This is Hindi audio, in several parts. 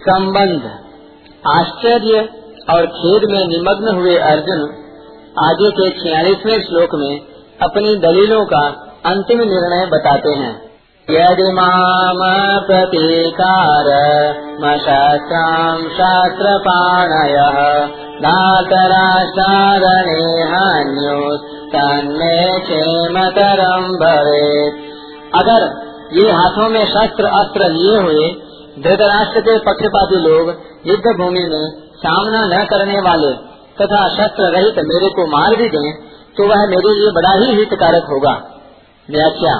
संबंध। आश्चर्य और खेद में निमग्न हुए अर्जुन आगे के छियालीसवें श्लोक में अपनी दलीलों का अंतिम निर्णय बताते हैं। यदि माम प्रतीकार शास्त्रां शास्त्र पाणय धातराचारणे हान्योस् तन्मे क्षेमतरम भवे अगर ये हाथों में शस्त्र अस्त्र लिए हुए धृतराष्ट्र के पक्षपाती लोग युद्ध भूमि में सामना न करने वाले तथा शस्त्र रहित मेरे को मार भी दें तो वह मेरे लिए बड़ा ही हितकारक होगा। व्याख्या।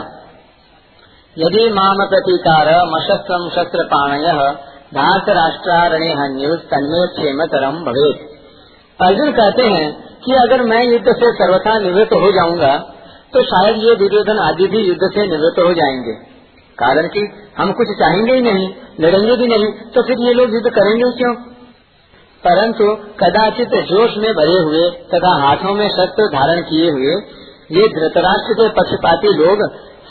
यदि माम प्रतीकार मशस्त्रम शस्त्र पाणय धात राष्ट्रारण्य हन्युष तन्मे क्षेम तरम भवे अर्जुन कहते हैं कि अगर मैं युद्ध से सर्वथा निवृत्त हो जाऊँगा तो शायद ये दुर्योधन आदि भी युद्ध से निवृत्त हो जाएँगे। कारण कि हम कुछ चाहेंगे ही नहीं, लड़ेंगे भी नहीं तो फिर ये लोग युद्ध करेंगे क्यों? परंतु कदाचित जोश में भरे हुए तथा हाथों में शस्त्र धारण किए हुए ये धृतराष्ट्र के पक्षपाती लोग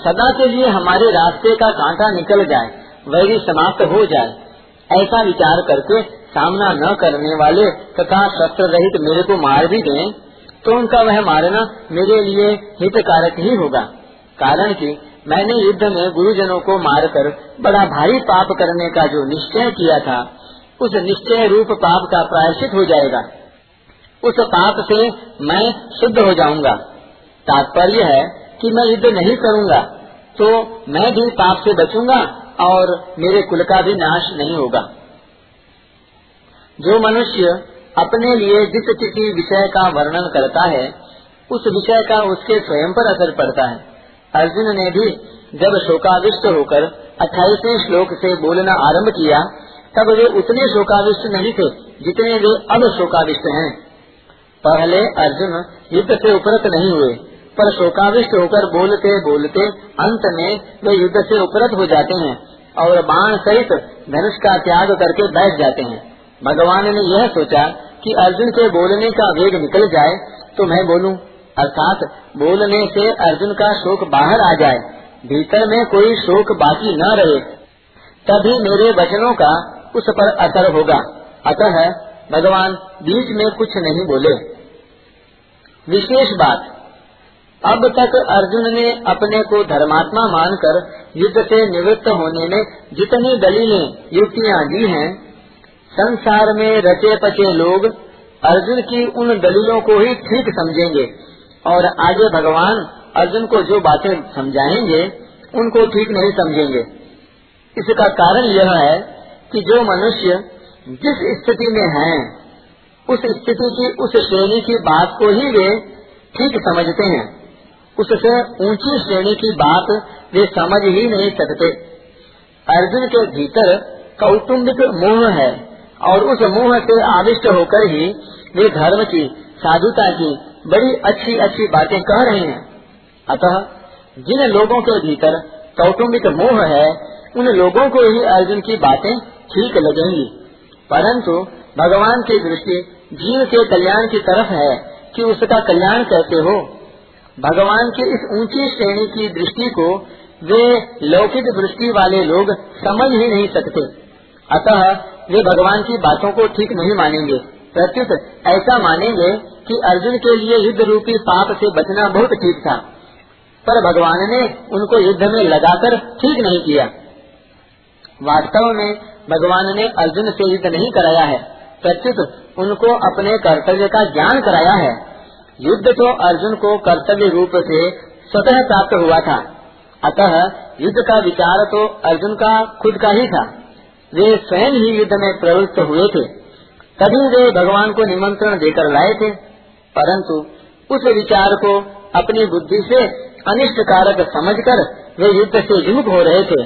सदा के लिए हमारे रास्ते का कांटा निकल जाए वही समाप्त हो जाए। ऐसा विचार करके सामना न करने वाले तथा शस्त्र रहित मेरे को मार भी दें तो उनका वह मारना मेरे लिए हितकारक ही होगा। कारण कि मैंने युद्ध में गुरुजनों को मारकर बड़ा भारी पाप करने का जो निश्चय किया था, उस निश्चय रूप पाप का प्रायश्चित हो जाएगा। उस पाप से मैं शुद्ध हो जाऊँगा। तात्पर्य है कि मैं युद्ध नहीं करूँगा तो मैं भी पाप से बचूँगा और मेरे कुल का भी नाश नहीं होगा। जो मनुष्य अपने लिए जिस किसी विषय का वर्णन करता है, उस विषय का उसके स्वयं पर असर पड़ता है। अर्जुन ने भी जब शोकाविष्ट होकर अट्ठाईसवें श्लोक से बोलना आरंभ किया, तब वे उतने शोकाविष्ट नहीं थे जितने वे अब शोकाविष्ट हैं। पहले अर्जुन युद्ध से उपरत नहीं हुए, पर शोकाविष्ट होकर बोलते बोलते अंत में वे युद्ध से उपरत हो जाते हैं और बाण सहित धनुष का त्याग करके बैठ जाते हैं। भगवान ने यह सोचा कि अर्जुन के बोलने का वेग निकल जाए तो मैं बोलूँ अर्थात बोलने से अर्जुन का शोक बाहर आ जाए, भीतर में कोई शोक बाकी न रहे, तभी मेरे वचनों का उस पर असर होगा। अतः भगवान बीच में कुछ नहीं बोले। विशेष बात, अब तक अर्जुन ने अपने को धर्मात्मा मानकर युद्ध से निवृत्त होने में जितनी दलीलें, युक्तियाँ दी हैं, संसार में रचे पचे लोग अर्जुन की उन दलीलों को ही ठीक समझेंगे। और आगे भगवान अर्जुन को जो बातें समझाएँगे, उनको ठीक नहीं समझेंगे। इसका कारण यह है कि जो मनुष्य जिस स्थिति में है, उस स्थिति की, उस श्रेणी की बात को ही वे ठीक समझते हैं। उससे ऊँची श्रेणी की बात वे समझ ही नहीं सकते। अर्जुन के भीतर कौटुम्बिक मोह है और उस मोह से आविष्ट होकर ही वे धर्म की, साधुता की बड़ी अच्छी अच्छी बातें कह रहे हैं। अतः जिन लोगों के भीतर कौटुम्बिक मोह है, उन लोगों को ही अर्जुन की बातें ठीक लगेंगी। परंतु भगवान की दृष्टि जीव के कल्याण की तरफ़ है कि उसका कल्याण कैसे हो। भगवान की इस ऊँची श्रेणी की दृष्टि को वे लौकिक दृष्टि वाले लोग समझ ही नहीं सकते। अतः वे भगवान की बातों को ठीक नहीं मानेंगे। प्रत्युत, ऐसा मानेंगे कि अर्जुन के लिए युद्ध रूपी पाप से बचना बहुत ठीक था, पर भगवान ने उनको युद्ध में लगाकर ठीक नहीं किया। वास्तव में भगवान ने अर्जुन से युद्ध नहीं कराया है। प्रत्युत, उनको अपने कर्तव्य का ज्ञान कराया है। युद्ध तो अर्जुन को कर्तव्य रूप से स्वतः प्राप्त हुआ था। अतः युद्ध का विचार तो अर्जुन का खुद का ही था। वे स्वयं ही युद्ध में प्रवृत्त हुए थे। तभी वे भगवान को निमंत्रण देकर लाए थे। परंतु उस विचार को अपनी बुद्धि से अनिष्ट कारक समझकर वे युद्ध से विमुख हो रहे थे,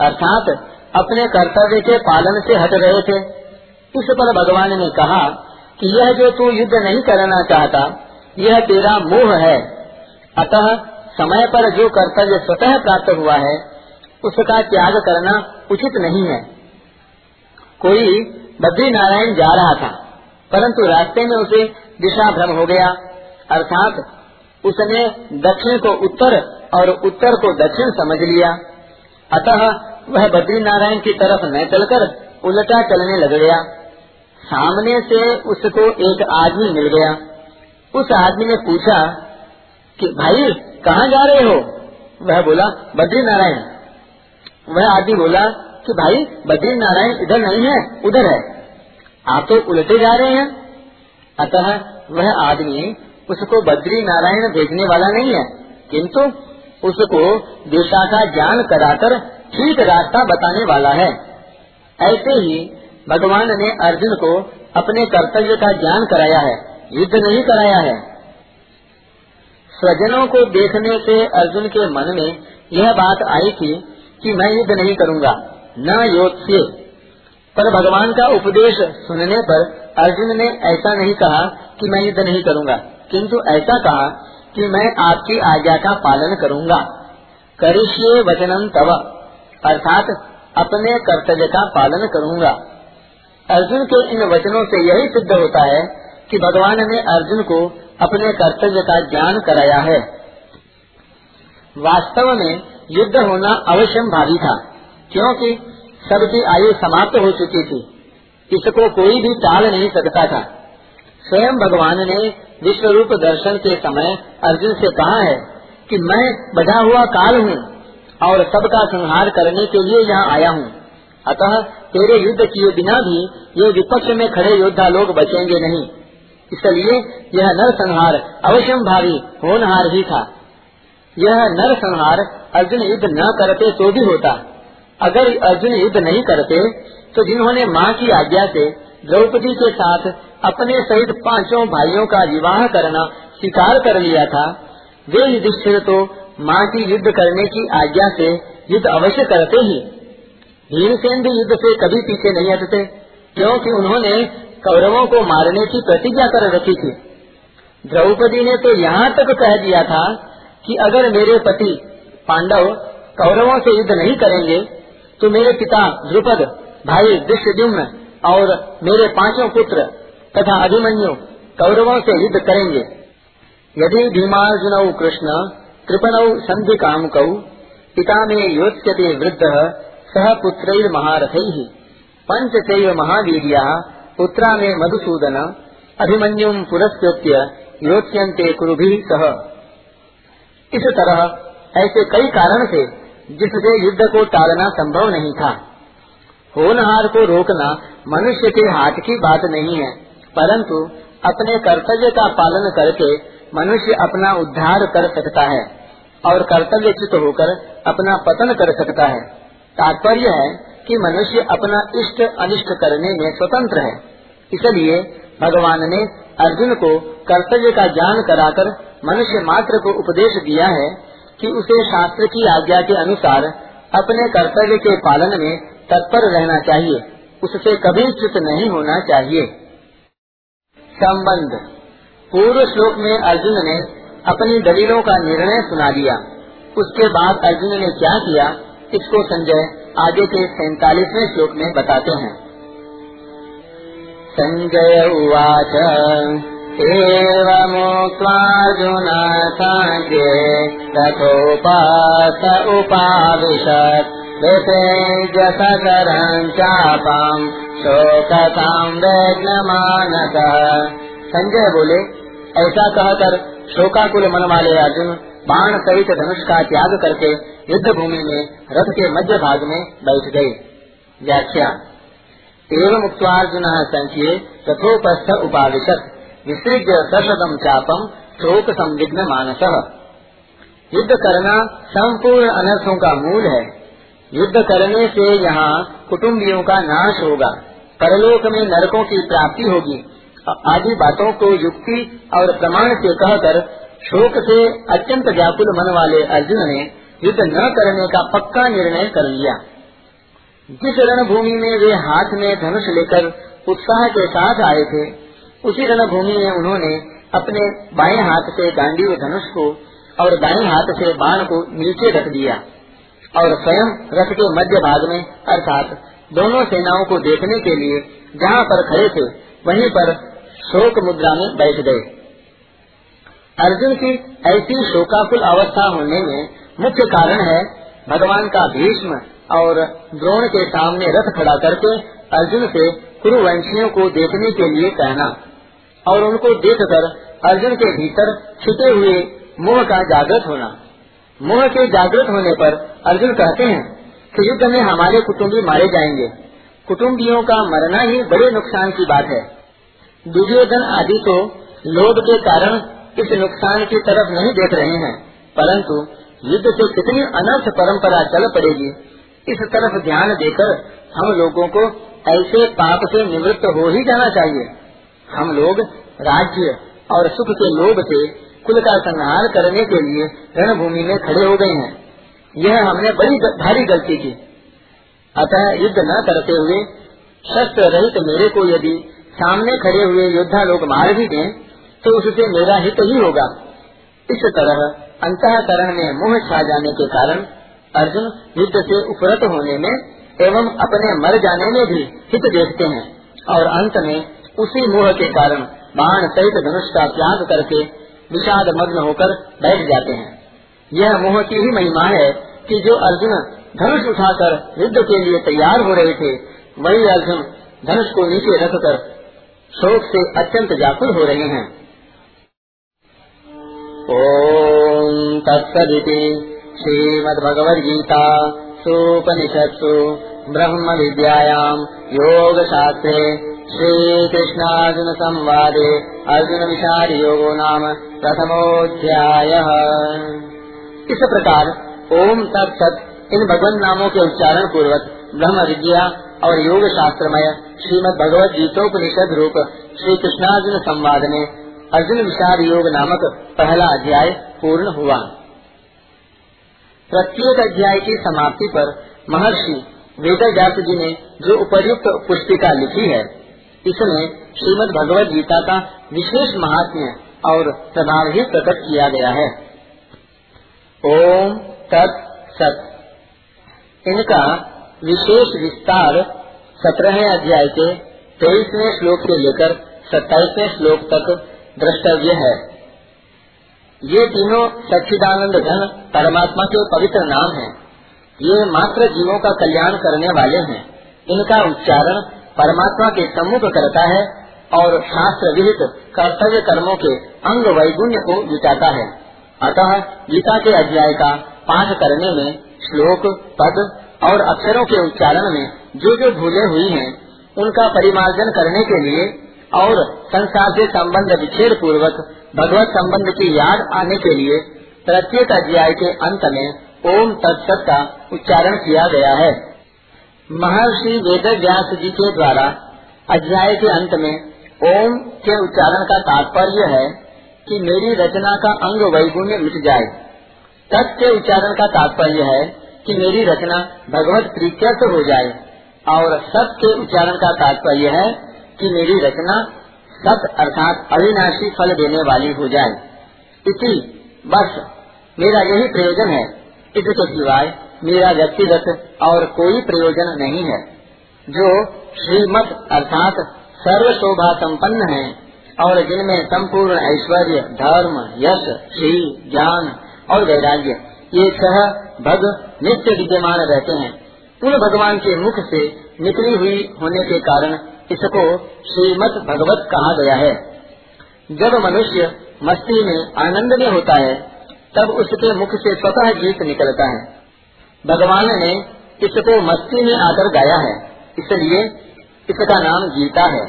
अर्थात अपने कर्तव्य के पालन से हट रहे थे। इस पर भगवान ने कहा कि यह जो तू युद्ध नहीं करना चाहता, यह तेरा मोह है। अतः समय पर जो कर्तव्य स्वतः प्राप्त हुआ है, उसका त्याग करना उचित नहीं है। कोई बद्री नारायण जा रहा था, परंतु रास्ते में उसे दिशा भ्रम हो गया। अर्थात उसने दक्षिण को उत्तर और उत्तर को दक्षिण समझ लिया। अतः वह बद्री नारायण की तरफ़ न चलकर उल्टा चलने लग गया। सामने से उसको एक आदमी मिल गया। उस आदमी ने पूछा कि, भाई, कहाँ जा रहे हो? वह बोला बद्री नारायण वह आदमी बोला कि भाई, बद्री नारायण इधर नहीं है, उधर है। आप तो उल्टे जा रहे हैं। अतः वह आदमी उसको बद्री नारायण भेजने वाला नहीं है। किंतु उसको दिशा का ज्ञान कराकर ठीक रास्ता बताने वाला है। ऐसे ही भगवान ने अर्जुन को अपने कर्तव्य का ज्ञान कराया है, युद्ध नहीं कराया है। स्वजनों को देखने से अर्जुन के मन में यह बात आई थी कि मैं युद्ध नहीं करूँगा। न योत्स्य। पर भगवान का उपदेश सुनने पर अर्जुन ने ऐसा नहीं कहा कि मैं युद्ध नहीं करूँगा, किंतु ऐसा कहा कि मैं आपकी आज्ञा का पालन करूँगा। करिष्ये वचनम तव, अर्थात अपने कर्तव्य का पालन करूँगा। अर्जुन के इन वचनों से यही सिद्ध होता है कि भगवान ने अर्जुन को अपने कर्तव्य का ज्ञान कराया है। वास्तव में युद्ध होना अवश्य भावी था। क्योंकि सबकी आयु समाप्त हो चुकी थी, इसको कोई भी टाल नहीं सकता था। स्वयं भगवान ने विश्व रूप दर्शन के समय अर्जुन से कहा है कि मैं बढ़ा हुआ काल हूँ और सबका संहार करने के लिए यहाँ आया हूँ। अतः तेरे युद्ध किए बिना भी ये विपक्ष में खड़े योद्धा लोग बचेंगे नहीं। इसलिए यह नर संहार अवश्यम भावी होनहार ही था। यह नर संहार अर्जुन युद्ध न करते तो भी होता। अगर अर्जुन युद्ध नहीं करते तो जिन्होंने माँ की आज्ञा से द्रौपदी के साथ अपने सहित पाँचों भाइयों का विवाह करना स्वीकार कर लिया था, वे युधिष्ठिर तो माँ की युद्ध करने की आज्ञा से युद्ध अवश्य करते ही। भीमसेन भी युद्ध से कभी पीछे नहीं हटते, क्योंकि उन्होंने कौरवों को मारने की प्रतिज्ञा कर रखी थी। द्रौपदी ने तो यहाँ तक कह दिया था कि अगर मेरे पति पांडव कौरवों से युद्ध नहीं करेंगे तो मेरे पिता द्रुपद, भाई दृष्टुम्न और मेरे पाँचों पुत्र तथा अभिमन्यु कौरवों से युद्ध करेंगे। यदि भीमार्जुन कृष्ण कृपण संधि काम कौ पिता में योच्यते वृद्ध, सह पुत्र महारथ पंच चैव महावीरिया पुत्रा में मधुसूदन अभिमन्युम पुरस्कृत्य योच्यंते कुरुभि सह। इस तरह ऐसे कई कारण थे जिससे युद्ध को टालना संभव नहीं था। होनहार को रोकना मनुष्य के हाथ की बात नहीं है, परंतु अपने कर्तव्य का पालन करके मनुष्य अपना उद्धार कर सकता है और कर्तव्य चित होकर अपना पतन कर सकता है। तात्पर्य है कि मनुष्य अपना इष्ट अनिष्ट करने में स्वतंत्र है, इसलिए भगवान ने अर्जुन को कर्तव्य का ज्ञान कराकर मनुष्य मात्र को उपदेश दिया है कि उसे शास्त्र की आज्ञा के अनुसार अपने कर्तव्य के पालन में तत्पर रहना चाहिए। उससे कभी च्युत नहीं होना चाहिए। संबंध। पूर्व श्लोक में अर्जुन ने अपनी दलीलों का निर्णय सुना दिया। उसके बाद अर्जुन ने क्या किया, इसको संजय आगे के सैतालीसवें श्लोक में बताते हैं। संजय उवाच। एवमुक्त्वार्जुन साङ्ख्ये तथोपास उपाविशत् विपेजसकरम् चापम् मानस संजय बोले, ऐसा कहकर शोकाकुल मन वाले अर्जुन बाण सहित धनुष का त्याग करके युद्ध भूमि में, रथ के मध्य भाग में बैठ गए। व्याख्या एवं मुक्तार्जुन संख्य तथोपस्थ उपाविशत। विसृज सशदम चापम शोक संविघ्न मानस। युद्ध करना संपूर्ण अनर्थों का मूल है। युद्ध करने से यहाँ कुटुम्बियों का नाश होगा। परलोक में नरकों की प्राप्ति होगी। आदि बातों को युक्ति और प्रमाण से कहकर शोक से अत्यंत व्याकुल मन वाले अर्जुन ने युद्ध न करने का पक्का निर्णय कर लिया। जिस रणभूमि में वे हाथ में धनुष लेकर उत्साह के साथ आए थे उसी रणभूमि में उन्होंने अपने बाएँ हाथ से गांडी धनुष को और दाएँ हाथ से बाण को नीचे रख दिया और स्वयं रथ के मध्य भाग में, अर्थात दोनों सेनाओं को देखने के लिए जहाँ पर खड़े थे, वहीं पर शोक मुद्रा में बैठ गए। अर्जुन की ऐसी शोकाकुल अवस्था होने में मुख्य कारण है भगवान का भीष्म और द्रोण के सामने रथ खड़ा करके अर्जुन से कुरुवंशियों को देखने के लिए कहना। और उनको देखकर अर्जुन के भीतर छिपे हुए मोह का जागृत होना। मोह के जागृत होने पर अर्जुन कहते हैं कि युद्ध में हमारे कुटुम्बी मारे जाएँगे। कुटुम्बियों का मरना ही बड़े नुकसान की बात है। दुर्योधन आदि तो लोभ के कारण इस नुकसान की तरफ़ नहीं देख रहे हैं, परंतु युद्ध से कितनी अनर्थ परंपरा चल पड़ेगी, इस तरफ़ ध्यान देकर हम लोगों को ऐसे पाप से निवृत्त हो ही जाना चाहिए। हम लोग राज्य और सुख के लोभ से कुल का संहार करने के लिए रणभूमि में खड़े हो गए हैं। यह हमने बड़ी भारी गलती की। अतः युद्ध न करते हुए, शस्त्र रहित मेरे को यदि सामने खड़े हुए योद्धा लोग मार भी दें तो उससे मेरा हित ही होगा। इस तरह अंतकरण में मुँह छा जाने के कारण अर्जुन युद्ध से उपरत होने में एवं अपने मर जाने में भी हित देखते हैं और अंत में उसी मोह के कारण बाण सहित धनुष का त्याग करके विषाद मग्न होकर बैठ जाते हैं। यह मोह की ही महिमा है कि जो अर्जुन धनुष उठाकर युद्ध के लिए तैयार हो रहे थे, वही अर्जुन धनुष को नीचे रखकर शोक से अत्यंत व्याकुल हो रहे हैं। ओम तत्सदिति श्रीमद्भगवद्गीता सोपनिषत्सु ब्रह्म विद्यायाम योग शास्त्रे श्री कृष्णार्जुन संवादे अर्जुन विषाद योगो नाम प्रथमोध्याय इस प्रकार ओम तत्सत इन भगवान नामों के उच्चारण पूर्वक ब्रह्म विद्या और योग शास्त्र शास्त्रमय श्रीमद भगवत गीतोपनिषद रूप श्री कृष्णार्जुन संवाद में अर्जुन विषाद योग नामक पहला अध्याय पूर्ण हुआ। प्रत्येक अध्याय की समाप्ति पर महर्षि वेद जी ने जो उपर्युक्त पुस्तिका लिखी है इसमें श्रीमद भगवद गीता का विशेष महात्म्य और प्रभाव ही प्रकट किया गया है। ओम तत् सत। इनका विशेष विस्तार सत्रह अध्याय के तेईसवें श्लोक से लेकर सत्ताईसवें श्लोक तक द्रष्टव्य है। ये तीनों सच्चिदानंद घन परमात्मा के पवित्र नाम हैं। ये मात्र जीवों का कल्याण करने वाले हैं। इनका उच्चारण परमात्मा के सम्मुख करता है और शास्त्र विहित कर्तव्य कर्मों के अंग वैगुण्य को जुटाता है। अतः गीता के अध्याय का पाठ करने में श्लोक पद और अक्षरों के उच्चारण में जो जो भूले हुई हैं, उनका परिमार्जन करने के लिए और संसार से संबंध विच्छेद पूर्वक भगवत संबंध की याद आने के लिए प्रत्येक अध्याय के अंत में ओम तत्सत का उच्चारण किया गया है। महर्षि वेद व्यास जी के द्वारा अध्याय के अंत में ओम के उच्चारण का तात्पर्य है कि मेरी रचना का अंग वैगुण्य मिट जाए। तत् के उच्चारण का तात्पर्य है कि मेरी रचना भगवत प्रीत्यर्थ हो जाए। और सत के उच्चारण का तात्पर्य है कि मेरी रचना सत अर्थात अविनाशी फल देने वाली हो जाए। इसी बस, मेरा यही प्रयोजन है। इसके सिवाय मेरा व्यक्तिगत और कोई प्रयोजन नहीं है, जो श्रीमत अर्थात सर्व शोभा संपन्न है और जिनमें संपूर्ण ऐश्वर्य, धर्म, यश, श्री, ज्ञान और वैराग्य, ये छह भग नित्य विद्यमान रहते हैं। उन भगवान के मुख से निकली हुई होने के कारण इसको श्रीमद भगवत कहा गया है। जब मनुष्य मस्ती में आनंद में होता है, तब उसके मुख से स्वतः गीत निकलता है। भगवान ने इसको मस्ती में आकर गाया है, इसलिए इसका नाम गीता है।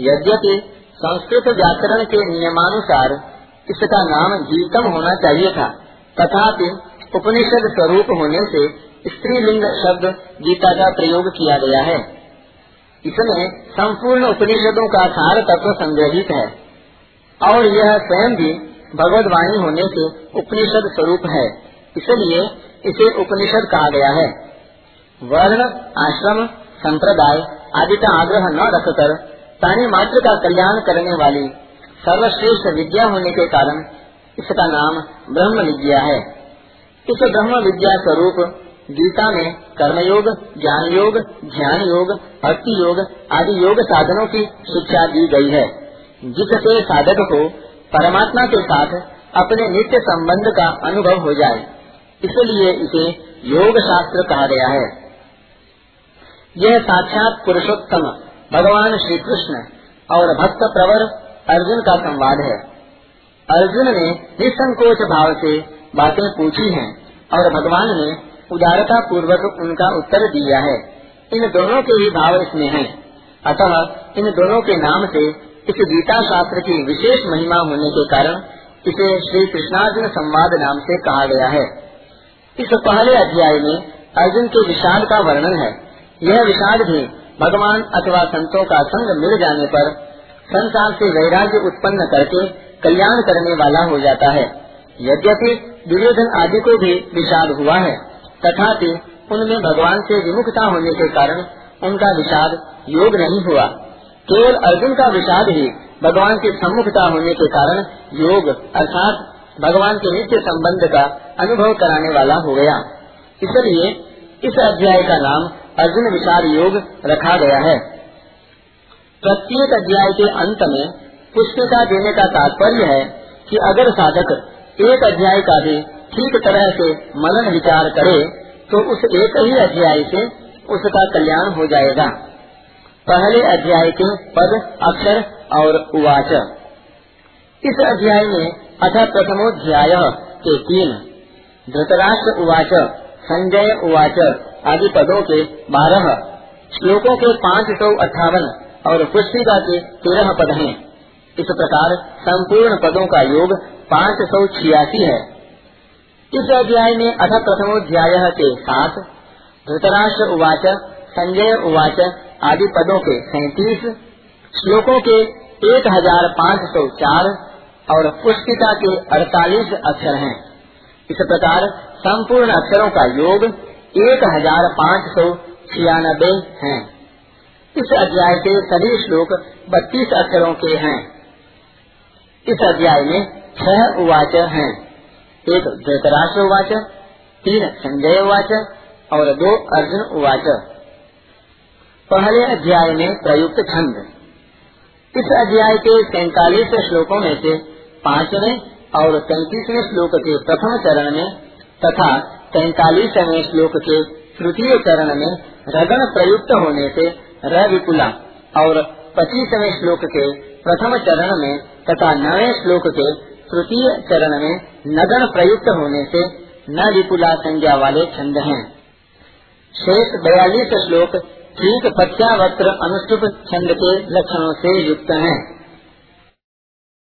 यद्यपि संस्कृत व्याकरण के नियमानुसार इसका नाम गीतम होना चाहिए था, तथापि उपनिषद स्वरूप होने से स्त्रीलिंग शब्द गीता का प्रयोग किया गया है। इसमें संपूर्ण उपनिषदों का सार तत्व संग्रहित है, और यह स्वयं भी भगवत वाणी होने से उपनिषद स्वरूप है। इसलिए इसे उपनिषद कहा गया है। वर्ण, आश्रम, संप्रदाय आदि का आग्रह न रखकर प्राणी मात्र का कल्याण करने वाली सर्वश्रेष्ठ विद्या होने के कारण इसका नाम ब्रह्म विद्या है। इस ब्रह्म विद्या स्वरूप गीता में कर्मयोग ज्ञान योग ध्यान योग भक्ति योग आदि योग साधनों की शिक्षा दी गई है, जिससे साधक को परमात्मा के साथ अपने नित्य संबंध का अनुभव हो जाए। इसलिए इसे योग शास्त्र कहा गया है। यह साक्षात पुरुषोत्तम, भगवान श्री कृष्ण और भक्त प्रवर अर्जुन का संवाद है। अर्जुन ने निसंकोच भाव से बातें पूछी हैं और भगवान ने उदारता पूर्वक उनका उत्तर दिया है। इन दोनों के ही भाव इसमें हैं। अतः इन दोनों के नाम से इस गीता शास्त्र की विशेष महिमा होने के कारण इसे श्री कृष्णार्जुन संवाद नाम से कहा गया है। इस पहले अध्याय में अर्जुन के विषाद का वर्णन है। यह विषाद भी भगवान अथवा संतों का संग मिल जाने पर संसार से वैराग्य उत्पन्न करके कल्याण करने वाला हो जाता है। यद्यपि दुर्योधन आदि को भी विषाद हुआ है, तथापि उनमें भगवान से विमुखता होने के कारण उनका विषाद योग नहीं हुआ। केवल अर्जुन का विषाद ही भगवान की सम्मुखता होने के कारण योग अर्थात भगवान के नित्य संबंध का अनुभव कराने वाला हो गया। इसलिए इस अध्याय का नाम अर्जुन विचार योग रखा गया है। प्रत्येक अध्याय के अंत में पुष्पिका देने का तात्पर्य है कि अगर साधक एक अध्याय का भी ठीक तरह से मनन विचार करे तो उस एक ही अध्याय से उसका कल्याण हो जाएगा। पहले अध्याय के पद, अक्षर और उवाच इस अध्याय में अथ प्रथमोध्याय के तीन। धृतराष्ट्र उवाच, संजय उवाच आदि पदों के बारह। श्लोकों के पाँच सौ अट्ठावन और पुष्पिका के तेरह पद हैं। इस प्रकार संपूर्ण पदों का योग पाँच सौ छियासी है। इस अध्याय में अथ प्रथमोध्याय के साथ धृतराष्ट्र उवाच, संजय उवाच आदि पदों के सैतीस, श्लोकों के एक हज़ार पाँच सौ चार और पुष्पिका के अड़तालीस अक्षर हैं। इस प्रकार संपूर्ण अक्षरों का योग एक हज़ार पाँच सौ छियानबे है। इस अध्याय के सभी श्लोक बत्तीस अक्षरों के हैं। इस अध्याय में छह उवाच हैं। एक धृतराष्ट्र उवाच, तीन संजय उवाच और दो अर्जुन उवाच। पहले अध्याय में प्रयुक्त छंद। इस अध्याय के तैतालीस श्लोकों में से पाँचवें और तैतीसवें श्लोक के प्रथम चरण में तथा तैतालीसवें श्लोक के तृतीय चरण में रगण प्रयुक्त होने से रिपुला और पच्चीसवें श्लोक के प्रथम चरण में तथा नवे श्लोक के तृतीय चरण में नगण प्रयुक्त होने से न विपुला संज्ञा वाले छंद हैं। शेष बयालीस श्लोक ठीक पत्यावक्र अनुष्टुप छंद के लक्षणों से युक्त हैं।